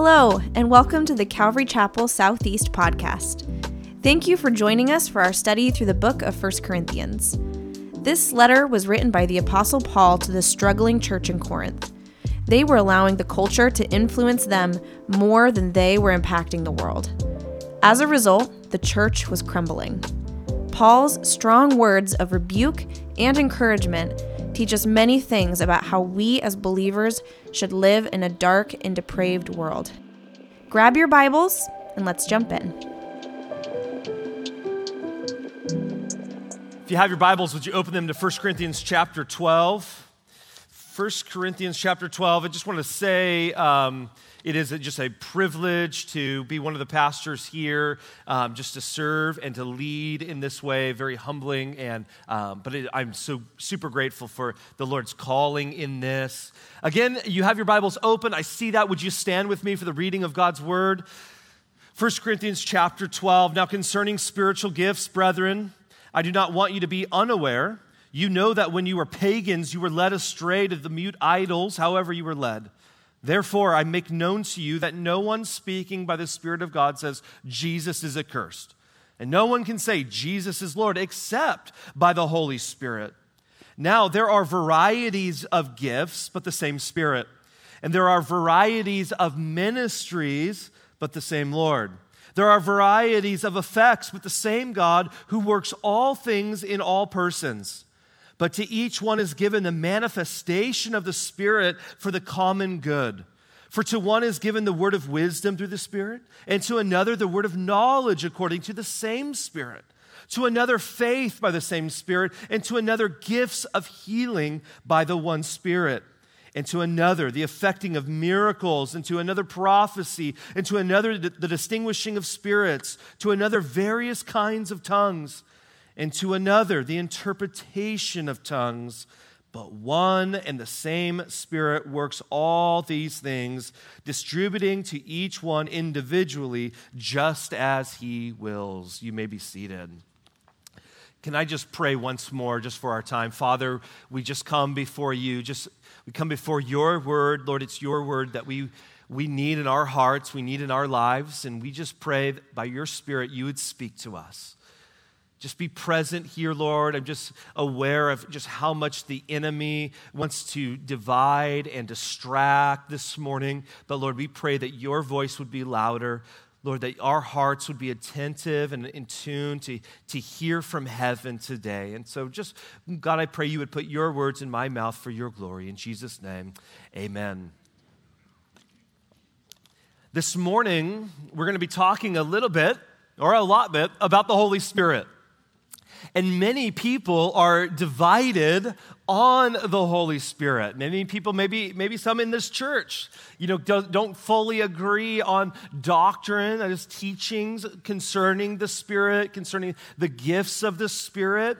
Hello, and welcome to the Calvary Chapel Southeast podcast. Thank you for joining us for our study through the book of 1 Corinthians. This letter was written by the Apostle Paul to the struggling church in Corinth. They were allowing the culture to influence them more than they were impacting the world. As a result, the church was crumbling. Paul's strong words of rebuke and encouragement teach us many things about how we as believers should live in a dark and depraved world. Grab your Bibles and let's jump in. If you have your Bibles, would you open them to 1 Corinthians chapter 12? 1 Corinthians chapter 12. I just want to say um, it is just a privilege to be one of the pastors here, um, just to serve and to lead in this way. Very humbling, and um, but it, I'm so super grateful for the Lord's calling in this. Again, you have your Bibles open. I see that. Would you stand with me for the reading of God's word? 1 Corinthians chapter 12. Now, concerning spiritual gifts, brethren, I do not want you to be unaware you know that when you were pagans, you were led astray to the mute idols, however, you were led. Therefore, I make known to you that no one speaking by the Spirit of God says Jesus is accursed. And no one can say Jesus is Lord except by the Holy Spirit. Now, there are varieties of gifts, but the same Spirit. And there are varieties of ministries, but the same Lord. There are varieties of effects, but the same God who works all things in all persons. But to each one is given the manifestation of the Spirit for the common good. For to one is given the word of wisdom through the Spirit, and to another the word of knowledge according to the same Spirit, to another faith by the same Spirit, and to another gifts of healing by the one Spirit, and to another the effecting of miracles, and to another prophecy, and to another the distinguishing of spirits, to another various kinds of tongues and to another the interpretation of tongues. But one and the same Spirit works all these things, distributing to each one individually just as He wills. You may be seated. Can I just pray once more, just for our time? Father, we just come before you. Just we come before your word. Lord, it's your word that we, we need in our hearts, we need in our lives. And we just pray by your Spirit, you would speak to us. Just be present here, Lord. I'm just aware of just how much the enemy wants to divide and distract this morning. But Lord, we pray that your voice would be louder. Lord, that our hearts would be attentive and in tune to, to hear from heaven today. And so, just, God, I pray you would put your words in my mouth for your glory. In Jesus' name, amen. This morning, we're going to be talking a little bit, or a lot bit, about the Holy Spirit. And many people are divided on the Holy Spirit. Many people, maybe, maybe some in this church, you know, don't, fully agree on doctrine, that is teachings concerning the Spirit, concerning the gifts of the Spirit.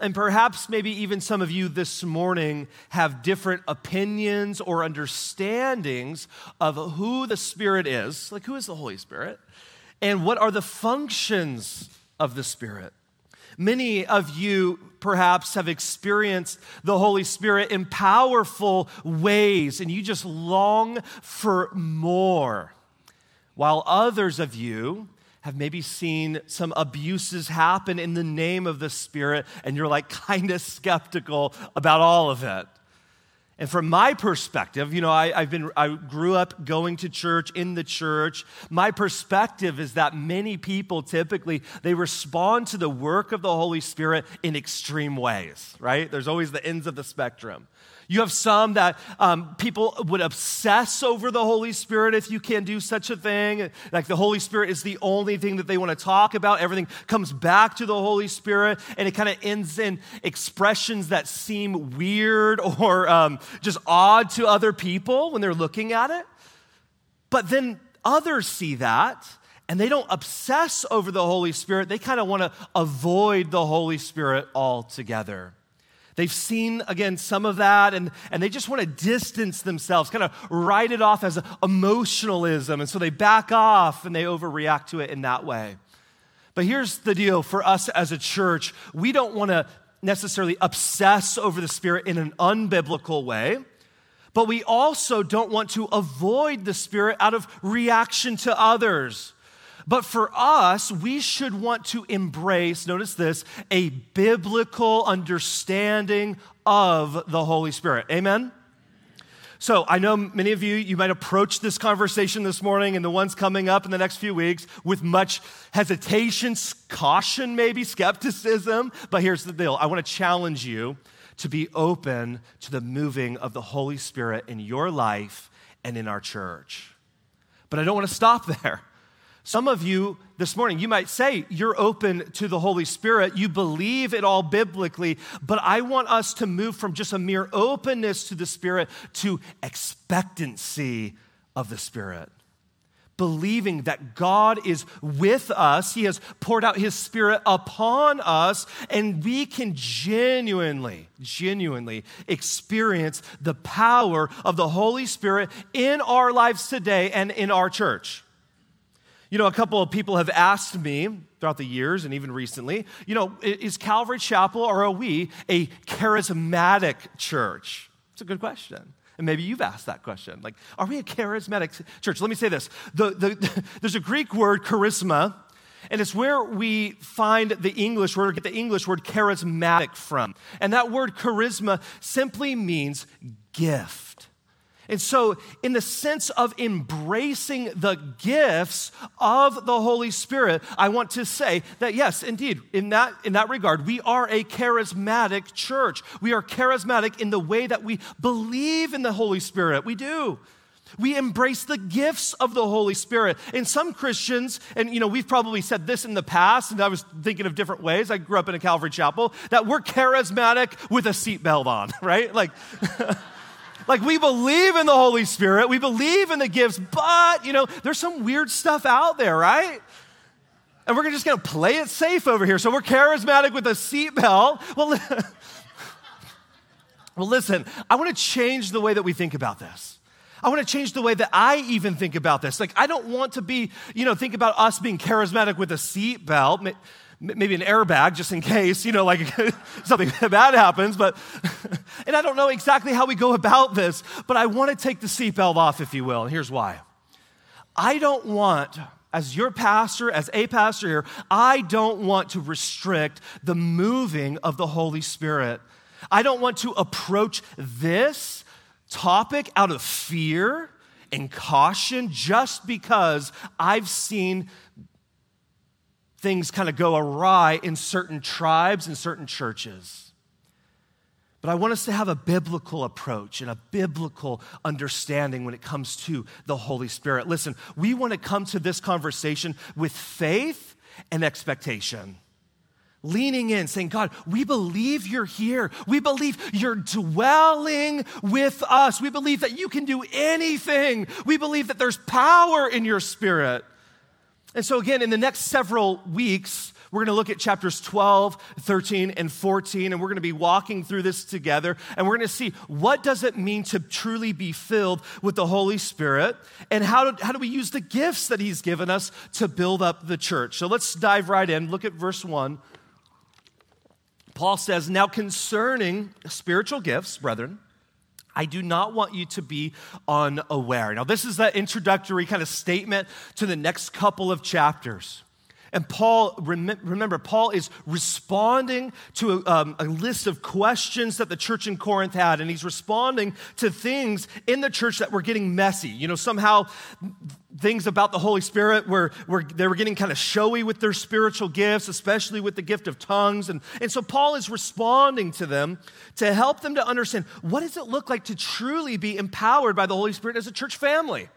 And perhaps maybe even some of you this morning have different opinions or understandings of who the Spirit is, like who is the Holy Spirit, and what are the functions of the Spirit. Many of you perhaps have experienced the Holy Spirit in powerful ways, and you just long for more. While others of you have maybe seen some abuses happen in the name of the Spirit, and you're like kind of skeptical about all of it. And from my perspective, you know, I, have been, I grew up going to church in the church. My perspective is that many people typically, they respond to the work of the Holy Spirit in extreme ways, right? There's always the ends of the spectrum. You have some that um, people would obsess over the Holy Spirit if you can do such a thing. Like the Holy Spirit is the only thing that they want to talk about. Everything comes back to the Holy Spirit, and it kind of ends in expressions that seem weird or um, just odd to other people when they're looking at it. But then others see that and they don't obsess over the Holy Spirit. They kind of want to avoid the Holy Spirit altogether. They've seen, again, some of that, and, and they just want to distance themselves, kind of write it off as emotionalism. And so they back off and they overreact to it in that way. But here's the deal for us as a church we don't want to necessarily obsess over the Spirit in an unbiblical way. but we also don't want to avoid the Spirit out of reaction to others. But for us, we should want to embrace, notice this, a biblical understanding of the Holy Spirit. Amen? So I know many of you, you might approach this conversation this morning and the ones coming up in the next few weeks with much hesitation, caution, maybe skepticism. But here's the deal I want to challenge you to be open to the moving of the Holy Spirit in your life and in our church. But I don't want to stop there. Some of you this morning, you might say you're open to the Holy Spirit, you believe it all biblically, but I want us to move from just a mere openness to the Spirit to expectancy of the Spirit. Believing that God is with us, He has poured out His Spirit upon us, and we can genuinely, genuinely experience the power of the Holy Spirit in our lives today and in our church. You know, a couple of people have asked me throughout the years and even recently, you know, is Calvary Chapel or are we a charismatic church? It's a good question. And maybe you've asked that question. Like, are we a charismatic church? Let me say this the, the, there's a Greek word, charisma, and it's where we find the English word, get the English word charismatic from. And that word charisma simply means gift. And so, in the sense of embracing the gifts of the Holy Spirit, I want to say that yes, indeed, in that, in that regard, we are a charismatic church. We are charismatic in the way that we believe in the Holy Spirit. We do. We embrace the gifts of the Holy Spirit. And some Christians, and you know, we've probably said this in the past, and I was thinking of different ways. I grew up in a Calvary chapel, that we're charismatic with a seatbelt on, right? Like, Like, we believe in the Holy Spirit, we believe in the gifts, but, you know, there's some weird stuff out there, right? And we're just gonna play it safe over here. So we're charismatic with a seatbelt. Well, well, listen, I wanna change the way that we think about this. I want to change the way that I even think about this. Like, I don't want to be, you know, think about us being charismatic with a seatbelt maybe an airbag just in case, you know, like something bad happens. But, and I don't know exactly how we go about this, but I want to take the seatbelt off, if you will. And here's why I don't want, as your pastor, as a pastor here, I don't want to restrict the moving of the Holy Spirit. I don't want to approach this topic out of fear and caution just because I've seen things kind of go awry in certain tribes and certain churches. But I want us to have a biblical approach and a biblical understanding when it comes to the Holy Spirit. Listen, we want to come to this conversation with faith and expectation. Leaning in, saying, God, we believe you're here. We believe you're dwelling with us. We believe that you can do anything. We believe that there's power in your spirit. And so, again, in the next several weeks, we're going to look at chapters 12, 13, and 14, and we're going to be walking through this together. And we're going to see what does it mean to truly be filled with the Holy Spirit, and how do, how do we use the gifts that He's given us to build up the church. So let's dive right in. Look at verse 1. Paul says, Now concerning spiritual gifts, brethren, I do not want you to be unaware. Now, this is that introductory kind of statement to the next couple of chapters. And Paul, remember, Paul is responding to a, um, a, list of questions that the church in Corinth had, and he's responding to things in the church that were getting messy. You know, somehow things about the Holy Spirit were, were they were getting kind of showy with their spiritual gifts, especially with the gift of tongues. And, and so Paul is responding to them to help them to understand what does it look like to truly be empowered by the Holy Spirit as a church family.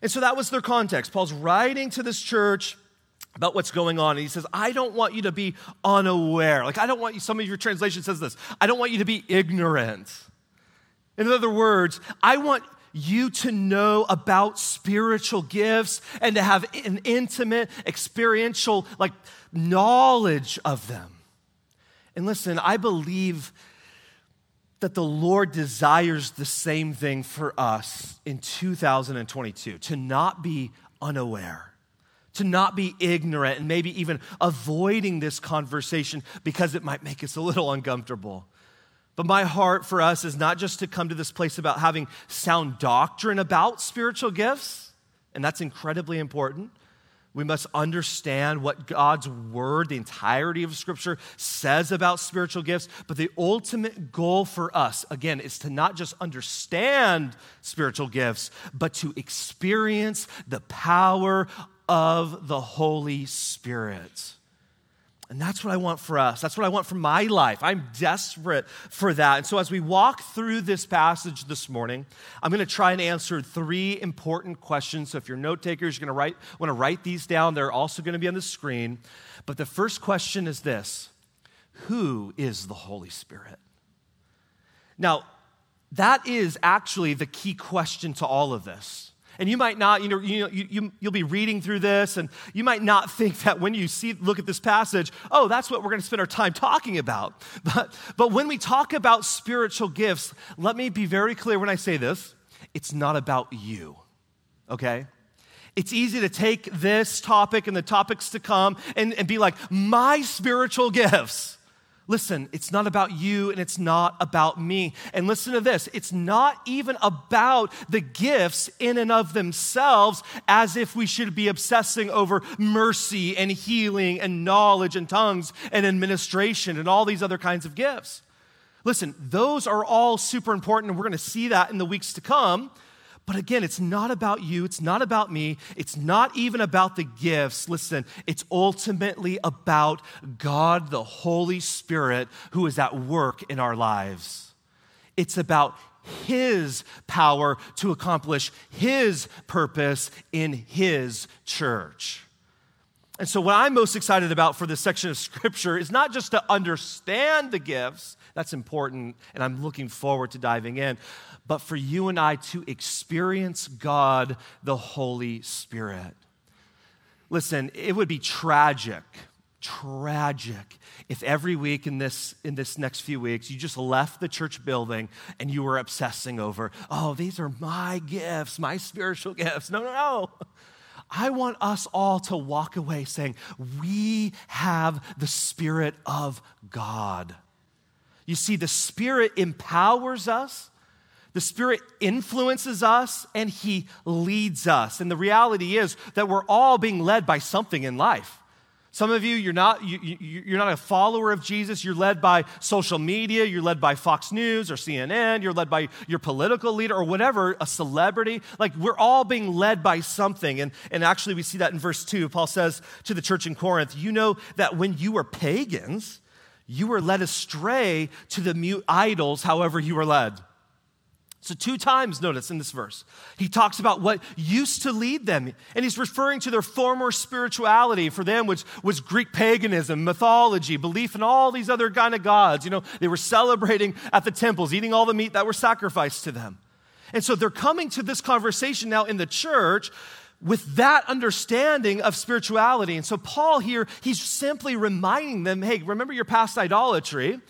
And so that was their context. Paul's writing to this church about what's going on. And he says, I don't want you to be unaware. Like, I don't want you, some of your translation says this, I don't want you to be ignorant. In other words, I want you to know about spiritual gifts and to have an intimate, experiential, like, knowledge of them. And listen, I believe that the Lord desires the same thing for us in 2022 to not be unaware to not be ignorant and maybe even avoiding this conversation because it might make us a little uncomfortable. But my heart for us is not just to come to this place about having sound doctrine about spiritual gifts, and that's incredibly important. We must understand what God's word, the entirety of Scripture, says about spiritual gifts. But the ultimate goal for us, again, is to not just understand spiritual gifts, but to experience the power of the Holy Spirit. And that's what I want for us. That's what I want for my life. I'm desperate for that. And so, as we walk through this passage this morning, I'm going to try and answer three important questions. So, if you're note takers, you're going to write, want to write these down. They're also going to be on the screen. But the first question is this Who is the Holy Spirit? Now, that is actually the key question to all of this. And you might not, you know, you, you, you'll be reading through this, and you might not think that when you see, look at this passage, oh, that's what we're going to spend our time talking about. But, but when we talk about spiritual gifts, let me be very clear when I say this it's not about you, okay? It's easy to take this topic and the topics to come and, and be like, my spiritual gifts. Listen, it's not about you and it's not about me. And listen to this it's not even about the gifts in and of themselves, as if we should be obsessing over mercy and healing and knowledge and tongues and administration and all these other kinds of gifts. Listen, those are all super important, and we're going to see that in the weeks to come. But again, it's not about you. It's not about me. It's not even about the gifts. Listen, it's ultimately about God, the Holy Spirit, who is at work in our lives. It's about His power to accomplish His purpose in His church. And so, what I'm most excited about for this section of Scripture is not just to understand the gifts, that's important, and I'm looking forward to diving in but for you and I to experience God, the Holy Spirit. Listen, it would be tragic, tragic if every week in this in this next few weeks you just left the church building and you were obsessing over, oh, these are my gifts, my spiritual gifts. No, no, no. I want us all to walk away saying, we have the Spirit of God. You see, the Spirit empowers us the Spirit influences us and He leads us. And the reality is that we're all being led by something in life. Some of you, you're not, you, you're not a follower of Jesus. You're led by social media. You're led by Fox News or CNN. You're led by your political leader or whatever, a celebrity. Like we're all being led by something. And, and actually, we see that in verse 2. Paul says to the church in Corinth, You know that when you were pagans, you were led astray to the mute idols, however, you were led. So, two times, notice in this verse, he talks about what used to lead them. And he's referring to their former spirituality for them, which was Greek paganism, mythology, belief in all these other kind of gods. You know, they were celebrating at the temples, eating all the meat that were sacrificed to them. And so they're coming to this conversation now in the church with that understanding of spirituality. And so, Paul here, he's simply reminding them hey, remember your past idolatry,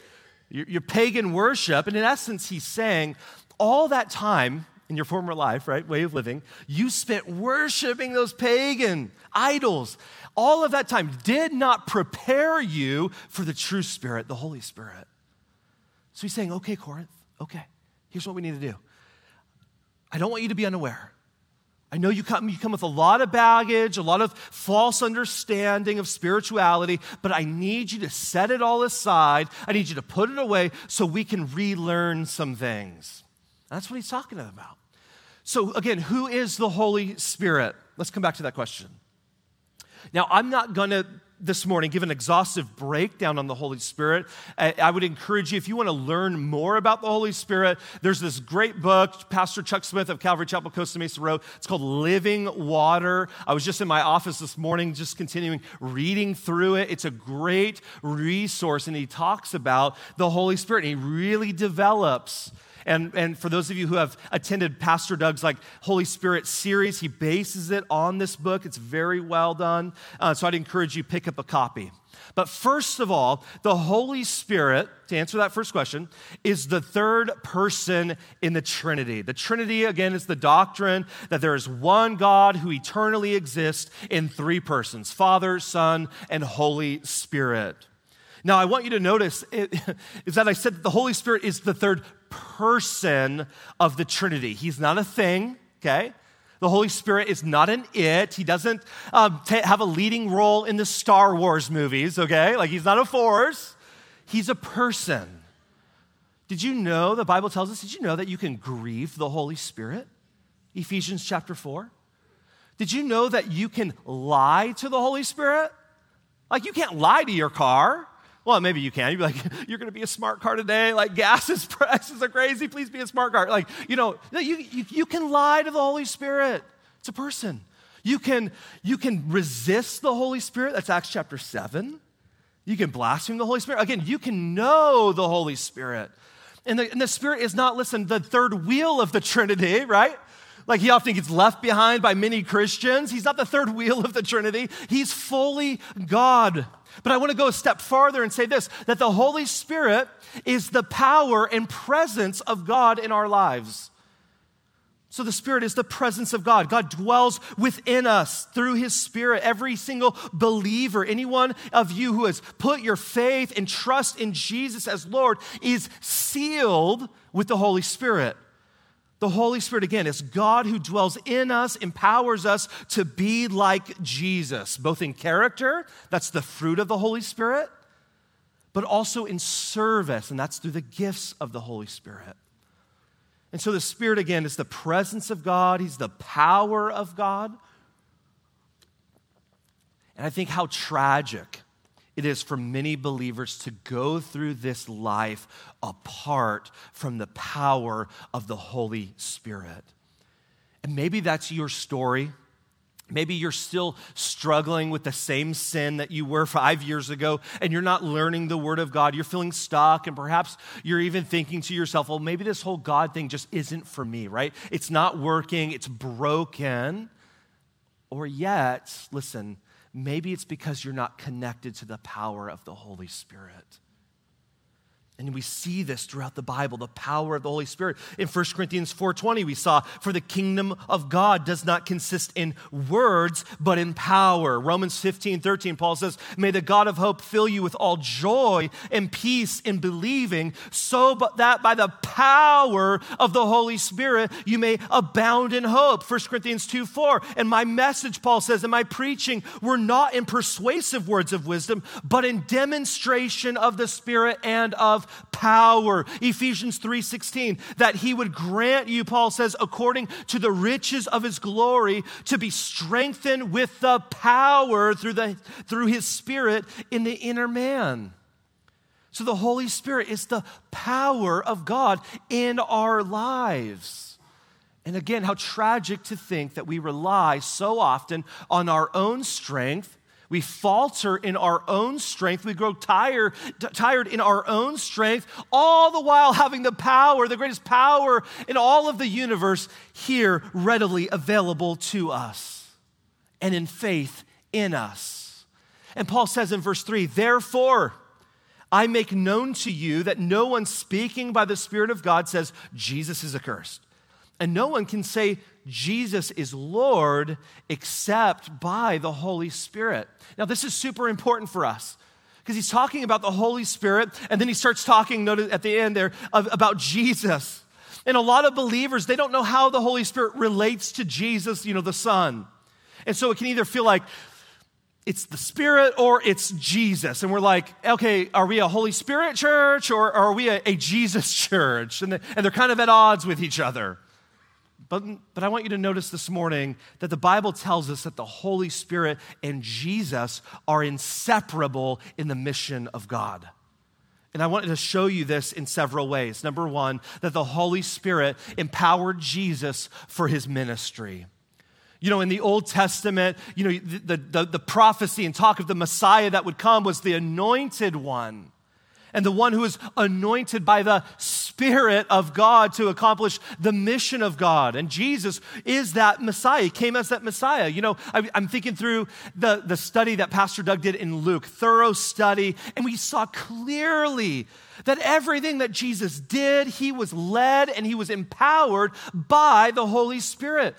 your, your pagan worship. And in essence, he's saying, all that time in your former life, right, way of living, you spent worshiping those pagan idols. All of that time did not prepare you for the true Spirit, the Holy Spirit. So he's saying, okay, Corinth, okay, here's what we need to do. I don't want you to be unaware. I know you come, you come with a lot of baggage, a lot of false understanding of spirituality, but I need you to set it all aside. I need you to put it away so we can relearn some things. That's what he's talking about. So, again, who is the Holy Spirit? Let's come back to that question. Now, I'm not going to this morning give an exhaustive breakdown on the Holy Spirit. I would encourage you, if you want to learn more about the Holy Spirit, there's this great book Pastor Chuck Smith of Calvary Chapel Costa Mesa wrote. It's called Living Water. I was just in my office this morning, just continuing reading through it. It's a great resource, and he talks about the Holy Spirit, and he really develops and, and for those of you who have attended Pastor Doug's like Holy Spirit series, he bases it on this book. It's very well done. Uh, so I'd encourage you pick up a copy. But first of all, the Holy Spirit, to answer that first question, is the third person in the Trinity. The Trinity, again, is the doctrine that there is one God who eternally exists in three persons Father, Son, and Holy Spirit. Now, I want you to notice it, is that I said that the Holy Spirit is the third person of the Trinity. He's not a thing, okay? The Holy Spirit is not an it. He doesn't um, t- have a leading role in the Star Wars movies, okay? Like he's not a force, he's a person. Did you know, the Bible tells us, did you know that you can grieve the Holy Spirit? Ephesians chapter 4. Did you know that you can lie to the Holy Spirit? Like you can't lie to your car. Well, maybe you can. You'd be like, you're going to be a smart car today. Like, gas is prices are crazy. Please be a smart car. Like, you know, you, you, you can lie to the Holy Spirit. It's a person. You can, you can resist the Holy Spirit. That's Acts chapter 7. You can blaspheme the Holy Spirit. Again, you can know the Holy Spirit. And the, and the Spirit is not, listen, the third wheel of the Trinity, right? Like he often gets left behind by many Christians. He's not the third wheel of the Trinity, he's fully God. But I want to go a step farther and say this that the Holy Spirit is the power and presence of God in our lives. So the Spirit is the presence of God. God dwells within us through His Spirit. Every single believer, anyone of you who has put your faith and trust in Jesus as Lord, is sealed with the Holy Spirit. The Holy Spirit, again, is God who dwells in us, empowers us to be like Jesus, both in character, that's the fruit of the Holy Spirit, but also in service, and that's through the gifts of the Holy Spirit. And so the Spirit, again, is the presence of God, He's the power of God. And I think how tragic it is for many believers to go through this life apart from the power of the Holy Spirit. And maybe that's your story. Maybe you're still struggling with the same sin that you were five years ago, and you're not learning the Word of God. You're feeling stuck, and perhaps you're even thinking to yourself, well, maybe this whole God thing just isn't for me, right? It's not working, it's broken. Or yet, listen, Maybe it's because you're not connected to the power of the Holy Spirit. And we see this throughout the Bible, the power of the Holy Spirit. In 1 Corinthians 4:20 we saw, "For the kingdom of God does not consist in words, but in power." Romans 15:13 Paul says, "May the God of hope fill you with all joy and peace in believing, so that by the power of the Holy Spirit you may abound in hope." 1 Corinthians 2:4, "And my message," Paul says, "and my preaching were not in persuasive words of wisdom, but in demonstration of the Spirit and of power. Ephesians 3:16 that he would grant you Paul says according to the riches of his glory to be strengthened with the power through the through his spirit in the inner man. So the Holy Spirit is the power of God in our lives. And again, how tragic to think that we rely so often on our own strength we falter in our own strength. We grow tired, tired in our own strength, all the while having the power, the greatest power in all of the universe here readily available to us and in faith in us. And Paul says in verse 3 Therefore, I make known to you that no one speaking by the Spirit of God says Jesus is accursed. And no one can say Jesus is Lord except by the Holy Spirit. Now, this is super important for us because he's talking about the Holy Spirit, and then he starts talking at the end there about Jesus. And a lot of believers, they don't know how the Holy Spirit relates to Jesus, you know, the Son. And so it can either feel like it's the Spirit or it's Jesus. And we're like, okay, are we a Holy Spirit church or, or are we a, a Jesus church? And, the, and they're kind of at odds with each other. But, but I want you to notice this morning that the Bible tells us that the Holy Spirit and Jesus are inseparable in the mission of God. And I wanted to show you this in several ways. Number one, that the Holy Spirit empowered Jesus for his ministry. You know, in the Old Testament, you know, the, the, the prophecy and talk of the Messiah that would come was the anointed one and the one who is anointed by the Spirit of God to accomplish the mission of God. And Jesus is that Messiah. He came as that Messiah. You know, I, am thinking through the, the study that Pastor Doug did in Luke, thorough study, and we saw clearly that everything that Jesus did, he was led and he was empowered by the Holy Spirit.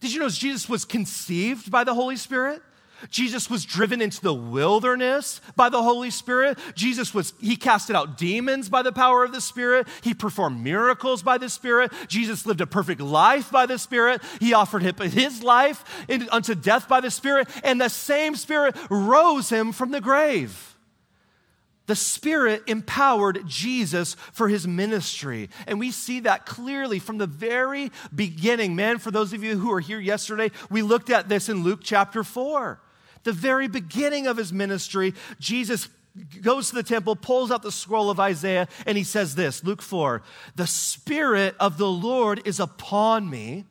Did you know Jesus was conceived by the Holy Spirit? Jesus was driven into the wilderness by the Holy Spirit. Jesus was, he casted out demons by the power of the Spirit. He performed miracles by the Spirit. Jesus lived a perfect life by the Spirit. He offered his life unto death by the Spirit, and the same Spirit rose him from the grave. The Spirit empowered Jesus for his ministry. And we see that clearly from the very beginning. Man, for those of you who were here yesterday, we looked at this in Luke chapter 4 the very beginning of his ministry, Jesus goes to the temple, pulls out the scroll of Isaiah, and he says this Luke 4 The Spirit of the Lord is upon me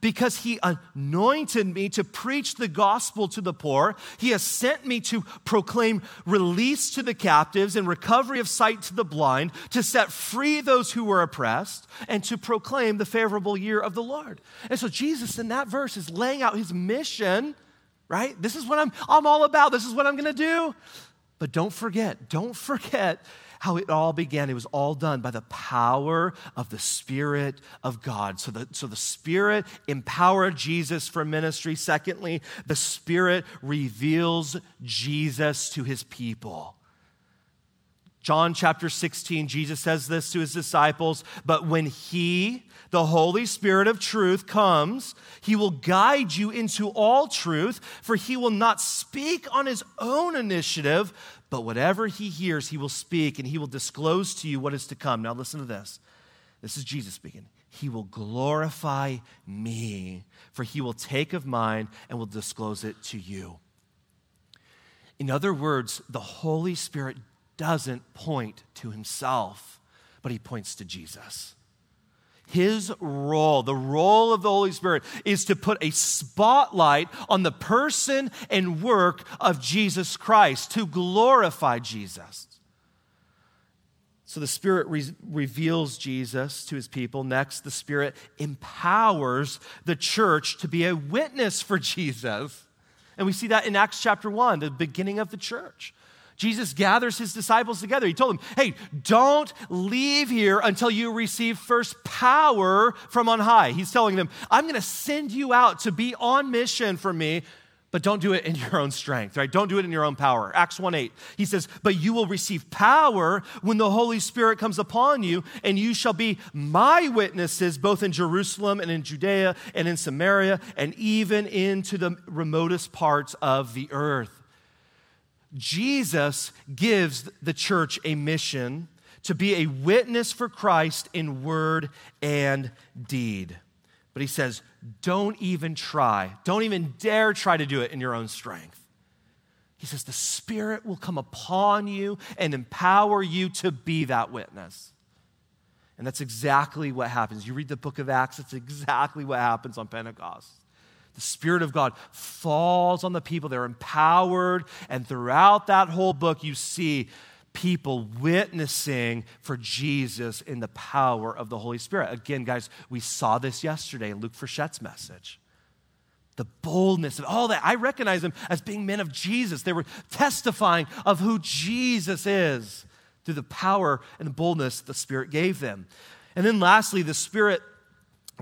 because he anointed me to preach the gospel to the poor. He has sent me to proclaim release to the captives and recovery of sight to the blind, to set free those who were oppressed, and to proclaim the favorable year of the Lord. And so Jesus in that verse is laying out his mission right? This is what I'm, I'm all about. This is what I'm going to do. But don't forget, don't forget how it all began. It was all done by the power of the Spirit of God. So the, so the Spirit empowered Jesus for ministry. Secondly, the Spirit reveals Jesus to his people. John chapter 16, Jesus says this to his disciples, but when he, the Holy Spirit of truth comes, he will guide you into all truth, for he will not speak on his own initiative, but whatever he hears, he will speak, and he will disclose to you what is to come. Now, listen to this. This is Jesus speaking. He will glorify me, for he will take of mine and will disclose it to you. In other words, the Holy Spirit doesn't point to himself, but he points to Jesus. His role, the role of the Holy Spirit, is to put a spotlight on the person and work of Jesus Christ, to glorify Jesus. So the Spirit re- reveals Jesus to his people. Next, the Spirit empowers the church to be a witness for Jesus. And we see that in Acts chapter 1, the beginning of the church. Jesus gathers his disciples together. He told them, Hey, don't leave here until you receive first power from on high. He's telling them, I'm going to send you out to be on mission for me, but don't do it in your own strength, right? Don't do it in your own power. Acts 1 8, he says, But you will receive power when the Holy Spirit comes upon you, and you shall be my witnesses both in Jerusalem and in Judea and in Samaria and even into the remotest parts of the earth. Jesus gives the church a mission to be a witness for Christ in word and deed. But he says, don't even try. Don't even dare try to do it in your own strength. He says, the Spirit will come upon you and empower you to be that witness. And that's exactly what happens. You read the book of Acts, it's exactly what happens on Pentecost the Spirit of God falls on the people. They're empowered. And throughout that whole book, you see people witnessing for Jesus in the power of the Holy Spirit. Again, guys, we saw this yesterday in Luke Frichette's message. The boldness and all that. I recognize them as being men of Jesus. They were testifying of who Jesus is through the power and the boldness the Spirit gave them. And then lastly, the Spirit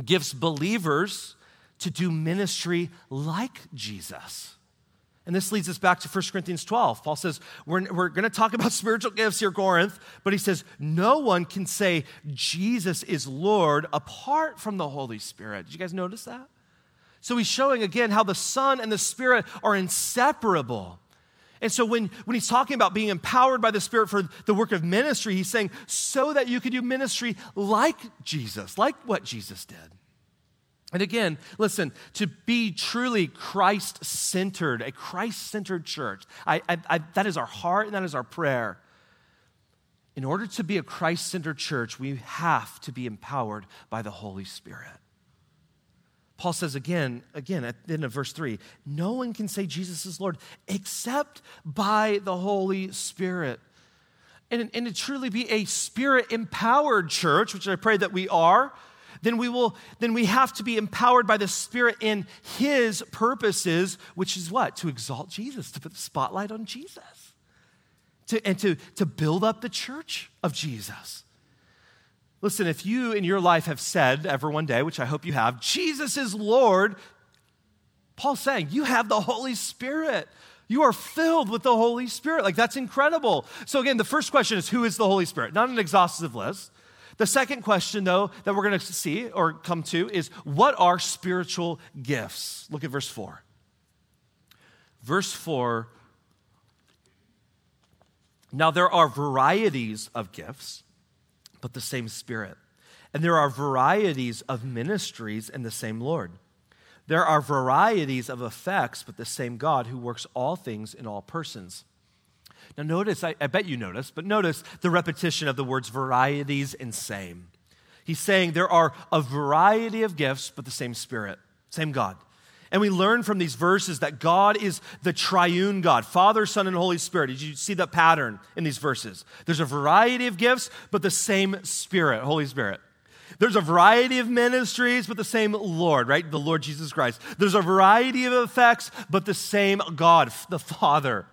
gives believers to do ministry like Jesus. And this leads us back to 1 Corinthians 12. Paul says, We're, we're going to talk about spiritual gifts here, Corinth, but he says, No one can say Jesus is Lord apart from the Holy Spirit. Did you guys notice that? So he's showing again how the Son and the Spirit are inseparable. And so when, when he's talking about being empowered by the Spirit for the work of ministry, he's saying, so that you could do ministry like Jesus, like what Jesus did. And again, listen, to be truly Christ centered, a Christ centered church, I, I, I, that is our heart and that is our prayer. In order to be a Christ centered church, we have to be empowered by the Holy Spirit. Paul says again, again at the end of verse 3 no one can say Jesus is Lord except by the Holy Spirit. And, and to truly be a spirit empowered church, which I pray that we are, then we will then we have to be empowered by the spirit in his purposes which is what to exalt jesus to put the spotlight on jesus to, and to, to build up the church of jesus listen if you in your life have said ever one day which i hope you have jesus is lord Paul's saying, You have the Holy Spirit. You are filled with the Holy Spirit. Like, that's incredible. So, again, the first question is Who is the Holy Spirit? Not an exhaustive list. The second question, though, that we're going to see or come to is What are spiritual gifts? Look at verse 4. Verse 4 Now, there are varieties of gifts, but the same Spirit. And there are varieties of ministries and the same Lord. There are varieties of effects, but the same God who works all things in all persons. Now, notice, I, I, bet you notice, but notice the repetition of the words varieties and same. He's saying there are a variety of gifts, but the same Spirit, same God. And we learn from these verses that God is the triune God Father, Son, and Holy Spirit. Did you see the pattern in these verses? There's a variety of gifts, but the same Spirit, Holy Spirit. There's a variety of ministries, but the same Lord, right? The Lord Jesus Christ. There's a variety of effects, but the same God, the Father.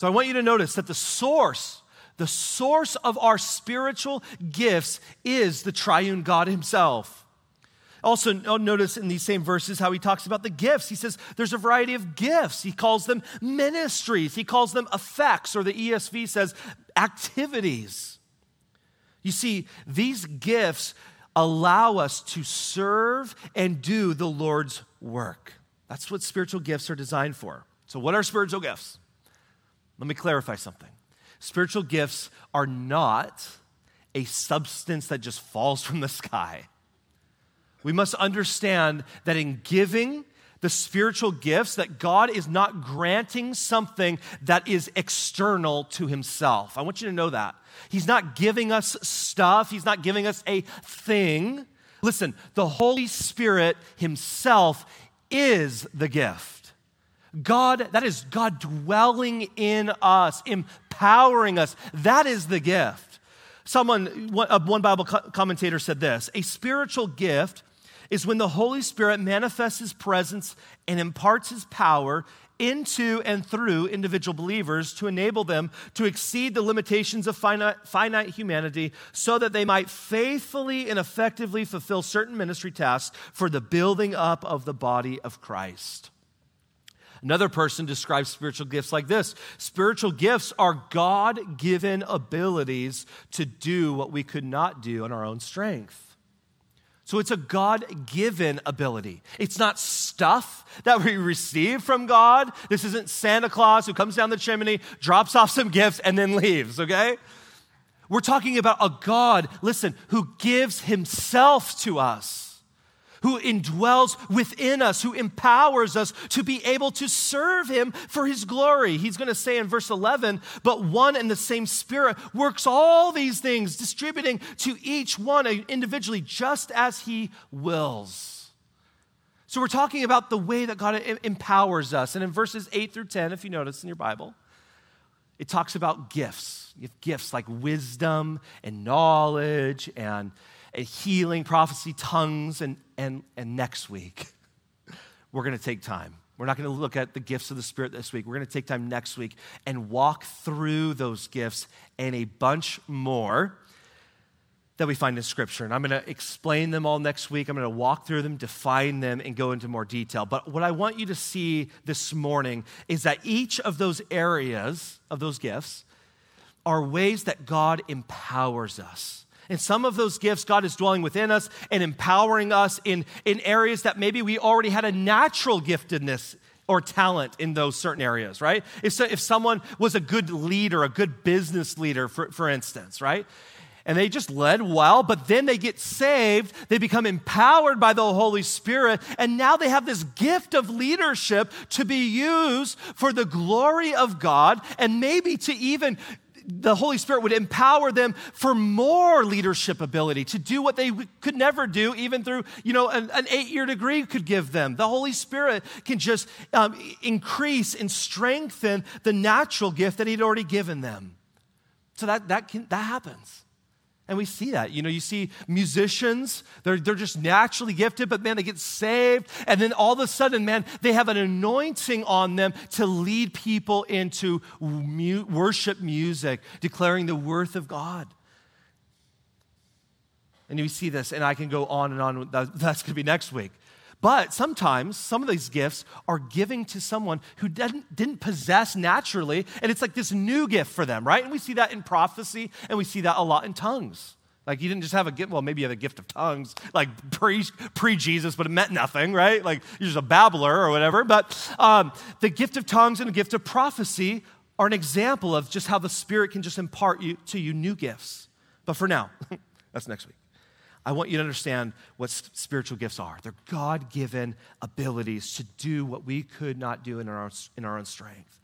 So I want you to notice that the source, the source of our spiritual gifts is the triune God Himself. Also, notice in these same verses how he talks about the gifts. He says there's a variety of gifts. He calls them ministries, he calls them effects, or the ESV says activities. You see, these gifts allow us to serve and do the Lord's work. That's what spiritual gifts are designed for. So, what are spiritual gifts? Let me clarify something. Spiritual gifts are not a substance that just falls from the sky. We must understand that in giving the spiritual gifts that God is not granting something that is external to himself. I want you to know that. He's not giving us stuff, He's not giving us a thing. Listen, the Holy Spirit Himself is the gift. God, that is God dwelling in us, empowering us. That is the gift. Someone, one Bible commentator said this a spiritual gift is when the Holy Spirit manifests his presence and imparts his power into and through individual believers to enable them to exceed the limitations of finite, finite, humanity so that they might faithfully and effectively fulfill certain ministry tasks for the building up of the body of Christ. Another person describes spiritual gifts like this Spiritual gifts are God given abilities to do what we could not do in our own strength. So it's a God given ability. It's not stuff that we receive from God. This isn't Santa Claus who comes down the chimney, drops off some gifts, and then leaves, okay? We're talking about a God, listen, who gives himself to us who indwells within us, who empowers us to be able to serve him for his glory. He's going to say in verse 11, but one and the same Spirit works all these things, distributing to each one individually just as he wills. So we're talking about the way that God empowers us. And in verses 8 through 10, if you notice in your Bible, it talks about gifts. You have gifts like wisdom and knowledge and healing, prophecy, tongues, and, and, and next week, we're going to take time. We're not going to look at the gifts of the Spirit this week. We're going to take time next week and walk through those gifts and a bunch more that we find in Scripture. And I'm going to explain them all next week. I'm going to walk through them, define them, and go into more detail. But what I want you to see this morning is that each of those areas of those gifts are ways that God empowers us. And some of those gifts, God is dwelling within us and empowering us in, in areas that maybe we already had a natural giftedness or talent in those certain areas, right? If, so, if someone was a good leader, a good business leader, for, for instance, right? and they just led well, but then they get saved, they become empowered by the Holy Spirit, and now they have this gift of leadership to be used for the glory of God and maybe to even the Holy Spirit would empower them for more leadership ability to do what they could never do, even through, you know, an, an eight year degree could give them. The Holy Spirit can just um, increase and strengthen the natural gift that He'd already given them. So that, that, can, that happens. And we see that. You know, you see musicians, they're, they're just naturally gifted, but man, they get saved. And then all of a sudden, man, they have an anointing on them to lead people into mu- worship music, declaring the worth of God. And we see this, and I can go on and on. That's going to be next week. But sometimes some of these gifts are giving to someone who didn't, didn't possess naturally, and it's like this new gift for them, right? And we see that in prophecy, and we see that a lot in tongues. Like you didn't just have a gift, well, maybe you had a gift of tongues, like pre, pre-Jesus, but it meant nothing, right? Like you're just a babbler or whatever. But um, the gift of tongues and the gift of prophecy are an example of just how the Spirit can just impart you, to you new gifts. But for now, that's next week. I want you to understand what spiritual gifts are. They're God given abilities to do what we could not do in our, in our own strength.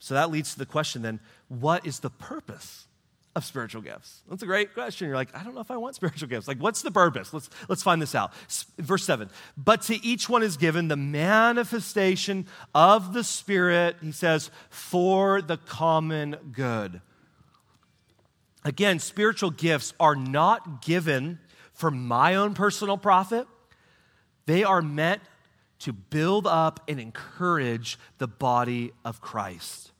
So that leads to the question then what is the purpose of spiritual gifts? That's a great question. You're like, I don't know if I want spiritual gifts. Like, what's the purpose? Let's, let's find this out. Verse 7 But to each one is given the manifestation of the Spirit, he says, for the common good. Again, spiritual gifts are not given for my own personal profit, they are meant to build up and encourage the body of Christ.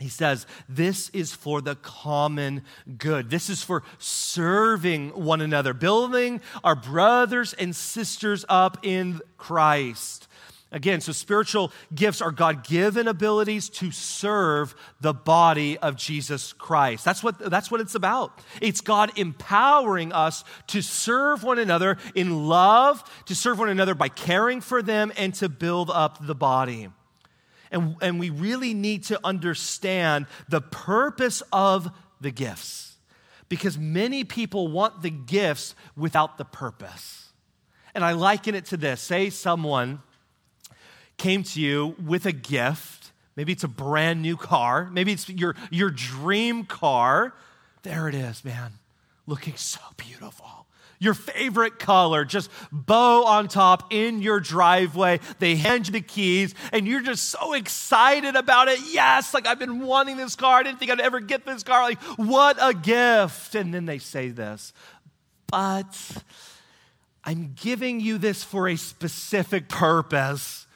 He says, This is for the common good. This is for serving one another, building our brothers and sisters up in Christ. Again, so spiritual gifts are God given abilities to serve the body of Jesus Christ. That's what, that's what it's about. It's God empowering us to serve one another in love, to serve one another by caring for them, and to build up the body. And, and we really need to understand the purpose of the gifts because many people want the gifts without the purpose. And I liken it to this say someone came to you with a gift. Maybe it's a brand new car. Maybe it's your, your dream car. There it is, man, looking so beautiful. Your favorite color, just bow on top in your driveway. They hand you the keys, and you're just so excited about it. Yes, like I've been wanting this car. I didn't think I'd ever get this car. Like, what a gift. And then they say this, but I'm giving you this for a specific purpose.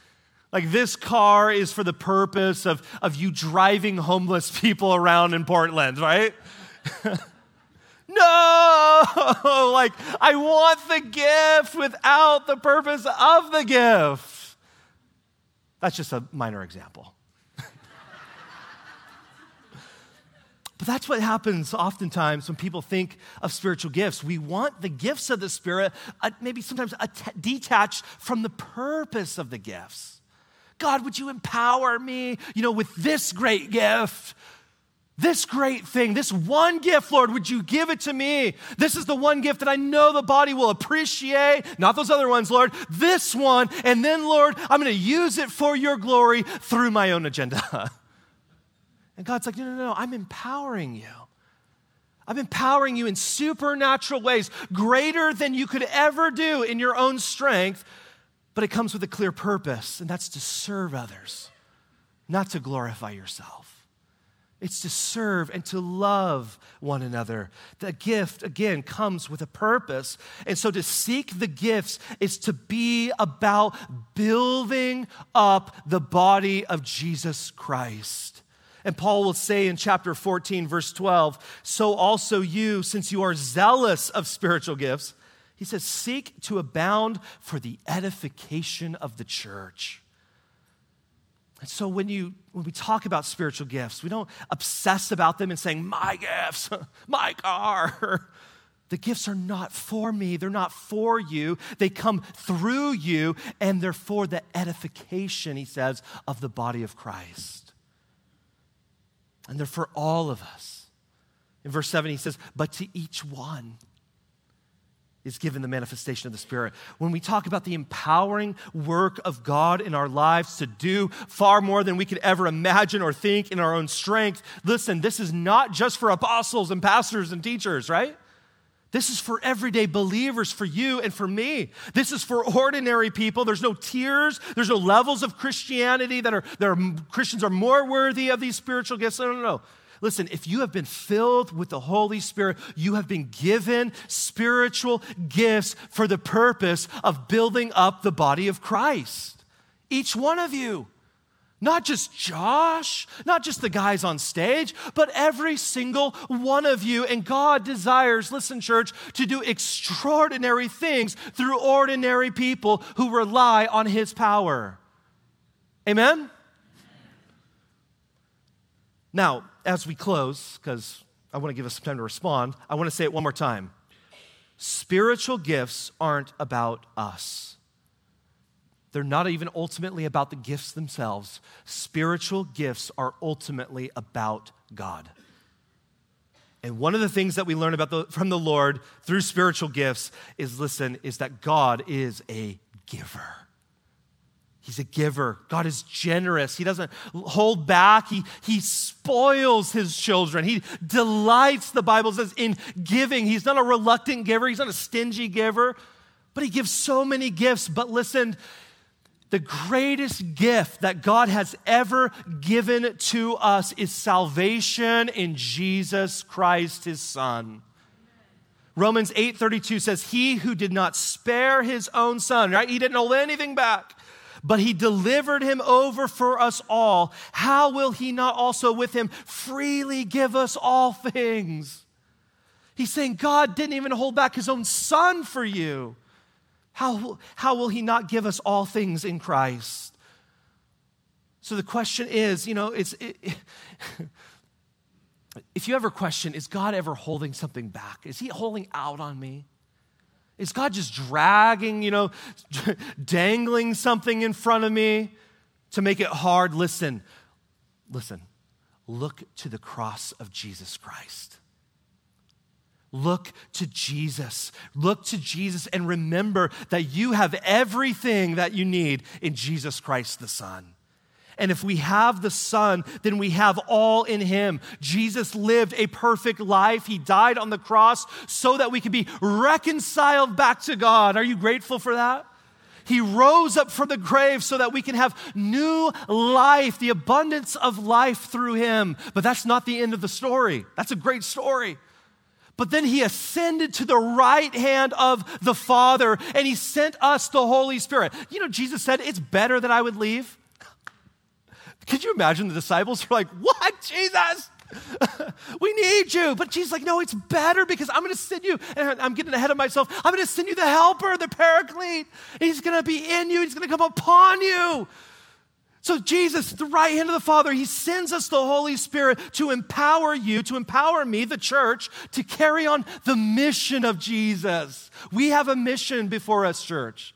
Like, this car is for the purpose of, of you driving homeless people around in Portland, right? no! Like, I want the gift without the purpose of the gift. That's just a minor example. But that's what happens oftentimes when people think of spiritual gifts. We want the gifts of the Spirit, uh, maybe sometimes detached from the purpose of the gifts. God, would you empower me, you know, with this great gift? This great thing, this one gift, Lord, would you give it to me? This is the one gift that I know the body will appreciate, not those other ones, Lord. This one, and then, Lord, I'm going to use it for your glory through my own agenda. and God's like, no, no, no, I'm empowering you. I'm empowering you in supernatural ways, greater than you could ever do in your own strength but it comes with a clear purpose, and that's to serve others, not to glorify yourself. It's to serve and to love one another. The gift, again, comes with a purpose. And so to seek the gifts is to be about building up the body of Jesus Christ. And Paul will say in chapter 14, verse 12, so also you, since you are zealous of spiritual gifts, he says, Seek to abound for the edification of the church. And so when you when we talk about spiritual gifts, we don't obsess about them and saying, my gifts, my car. The gifts are not for me, they're not for you. They come through you, and they're for the edification, he says, of the body of Christ. And they're for all of us. In verse 7, he says, But to each one is given the manifestation of the Spirit. When we talk about the empowering work of God in our lives to do far more than we could ever imagine or think in our own strength, listen, this is not just for apostles and pastors and teachers, right? This is for everyday believers, for you and for me. This is for ordinary people. There's no tiers, there's no levels of Christianity that are, that are Christians are more worthy of these spiritual gifts. No, no, no. Listen, if you have been filled with the Holy Spirit, you have been given spiritual gifts for the purpose of building up the body of Christ. Each one of you. Not just Josh, not just the guys on stage, but every single one of you. And God desires, listen, church, to do extraordinary things through ordinary people who rely on His power. Amen? Now, as we close, because I want to give us some time to respond, I want to say it one more time. Spiritual gifts aren't about us. They're not even ultimately about the gifts themselves. Spiritual gifts are ultimately about God. And one of the things that we learn about the, from the Lord through spiritual gifts is listen, is that God is a giver. He's a giver. God is generous. He doesn't hold back. He, he spoils his children. He delights, the Bible says, in giving. He's not a reluctant giver, he's not a stingy giver, but he gives so many gifts. But listen, the greatest gift that God has ever given to us is salvation in Jesus Christ, his Son. Romans 8:32 says, He who did not spare his own son, right? He didn't hold anything back, but he delivered him over for us all. How will he not also with him freely give us all things? He's saying God didn't even hold back his own son for you. How, how will he not give us all things in Christ? So the question is, you know, it's, it, if you ever question, is God ever holding something back? Is he holding out on me? Is God just dragging, you know, dangling something in front of me to make it hard? Listen, listen, look to the cross of Jesus Christ. Look to Jesus. Look to Jesus and remember that you have everything that you need in Jesus Christ the Son. And if we have the Son, then we have all in Him. Jesus lived a perfect life. He died on the cross so that we could be reconciled back to God. Are you grateful for that? He rose up from the grave so that we can have new life, the abundance of life through Him. But that's not the end of the story. That's a great story. But then he ascended to the right hand of the Father and he sent us the Holy Spirit. You know, Jesus said, It's better that I would leave. Could you imagine the disciples were like, What, Jesus? we need you. But Jesus like, no, it's better because I'm going to send you, and I'm getting ahead of myself. I'm going to send you the helper, the paraclete. He's going to be in you, he's going to come upon you. So, Jesus, the right hand of the Father, He sends us the Holy Spirit to empower you, to empower me, the church, to carry on the mission of Jesus. We have a mission before us, church.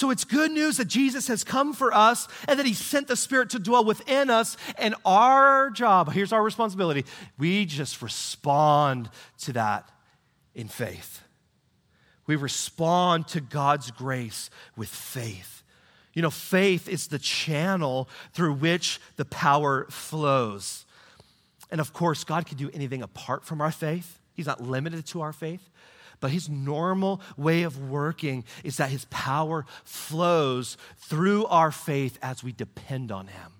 So, it's good news that Jesus has come for us and that He sent the Spirit to dwell within us. And our job, here's our responsibility we just respond to that in faith. We respond to God's grace with faith. You know, faith is the channel through which the power flows. And of course, God can do anything apart from our faith, He's not limited to our faith. But his normal way of working is that his power flows through our faith as we depend on him.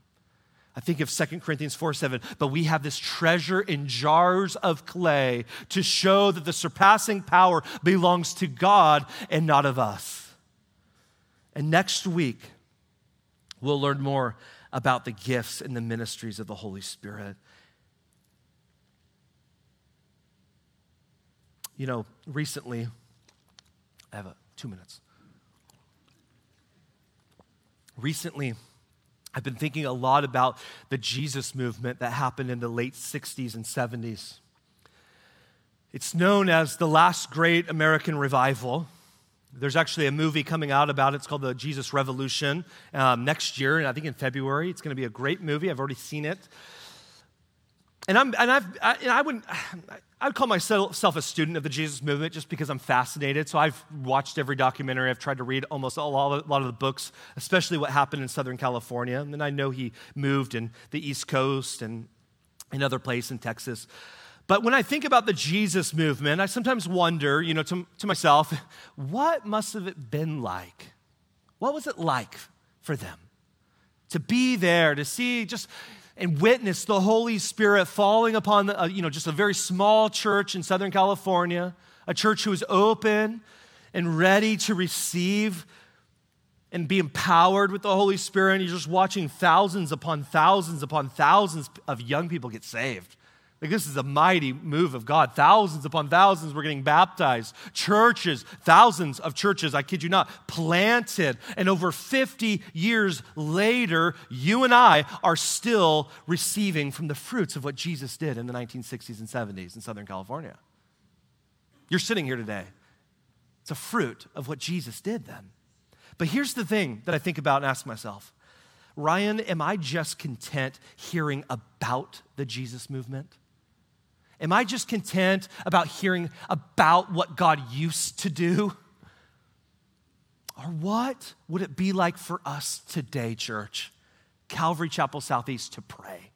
I think of 2 Corinthians 4 7, but we have this treasure in jars of clay to show that the surpassing power belongs to God and not of us. And next week, we'll learn more about the gifts and the ministries of the Holy Spirit. You know, recently, I have a, two minutes. Recently, I've been thinking a lot about the Jesus movement that happened in the late 60s and 70s. It's known as the last great American revival. There's actually a movie coming out about it. It's called The Jesus Revolution um, next year, and I think in February. It's going to be a great movie. I've already seen it. And, I'm, and I've, I, and I wouldn't, I'd call myself a student of the Jesus movement just because I'm fascinated. So I've watched every documentary. I've tried to read almost a lot, of the books, especially what happened in Southern California. And then I know he moved in the East Coast and another place in Texas. But when I think about the Jesus movement, I sometimes wonder, you know, to, to myself, what must have it been like? What was it like for them to be there, to see just and witness the Holy Spirit falling upon, the, uh, you know, just a very small church in Southern California, a church who was open and ready to receive and be empowered with the Holy Spirit. And you're just watching thousands upon thousands upon thousands of young people get saved. Like, this is a mighty move of God. Thousands upon thousands were getting baptized. Churches, thousands of churches, I kid you not, planted. And over 50 years later, you and I are still receiving from the fruits of what Jesus did in the 1960s and 70s in Southern California. You're sitting here today. It's a fruit of what Jesus did then. But here's the thing that I think about and ask myself Ryan, am I just content hearing about the Jesus movement? Am I just content about hearing about what God used to do? Or what would it be like for us today, church, Calvary Chapel Southeast, to pray?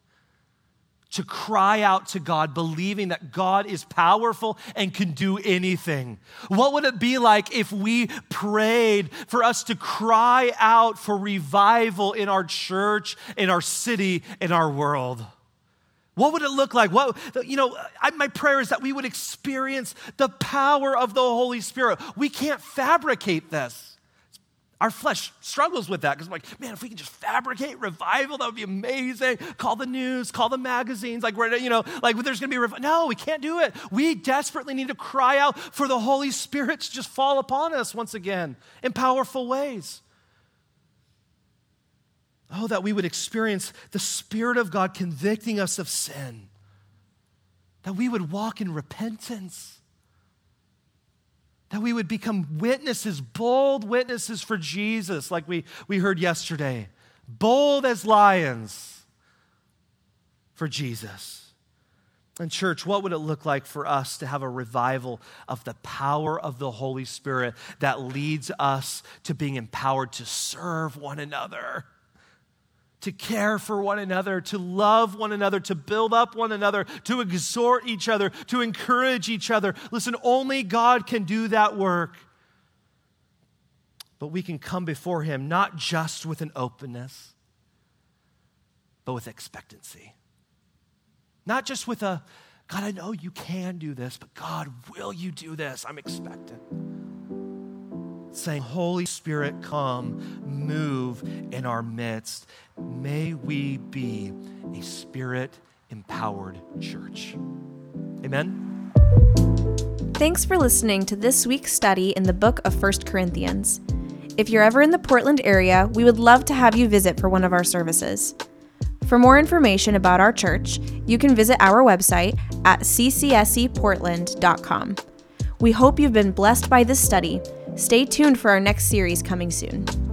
To cry out to God, believing that God is powerful and can do anything. What would it be like if we prayed for us to cry out for revival in our church, in our city, in our world? What would it look like? What, you know, I, my prayer is that we would experience the power of the Holy Spirit. We can't fabricate this. Our flesh struggles with that because, I'm like, man, if we can just fabricate revival, that would be amazing. Call the news, call the magazines, like, you know, like there's going to be revival. No, we can't do it. We desperately need to cry out for the Holy Spirit to just fall upon us once again in powerful ways. Oh, that we would experience the Spirit of God convicting us of sin, that we would walk in repentance, that we would become witnesses, bold witnesses for Jesus, like we, we heard yesterday, bold as lions for Jesus. And, church, what would it look like for us to have a revival of the power of the Holy Spirit that leads us to being empowered to serve one another? To care for one another, to love one another, to build up one another, to exhort each other, to encourage each other. Listen, only God can do that work. But we can come before Him not just with an openness, but with expectancy. Not just with a, God, I know you can do this, but God, will you do this? I'm expectant saying, Holy Spirit, come, move in our midst. May we be a spirit empowered church. Amen. Thanks for listening to this week's study in the book of 1 Corinthians. If you're ever in the Portland area, we would love to have you visit for one of our services. For more information about our church, you can visit our website at ccseportland.com. We hope you've been blessed by this study Stay tuned for our next series coming soon.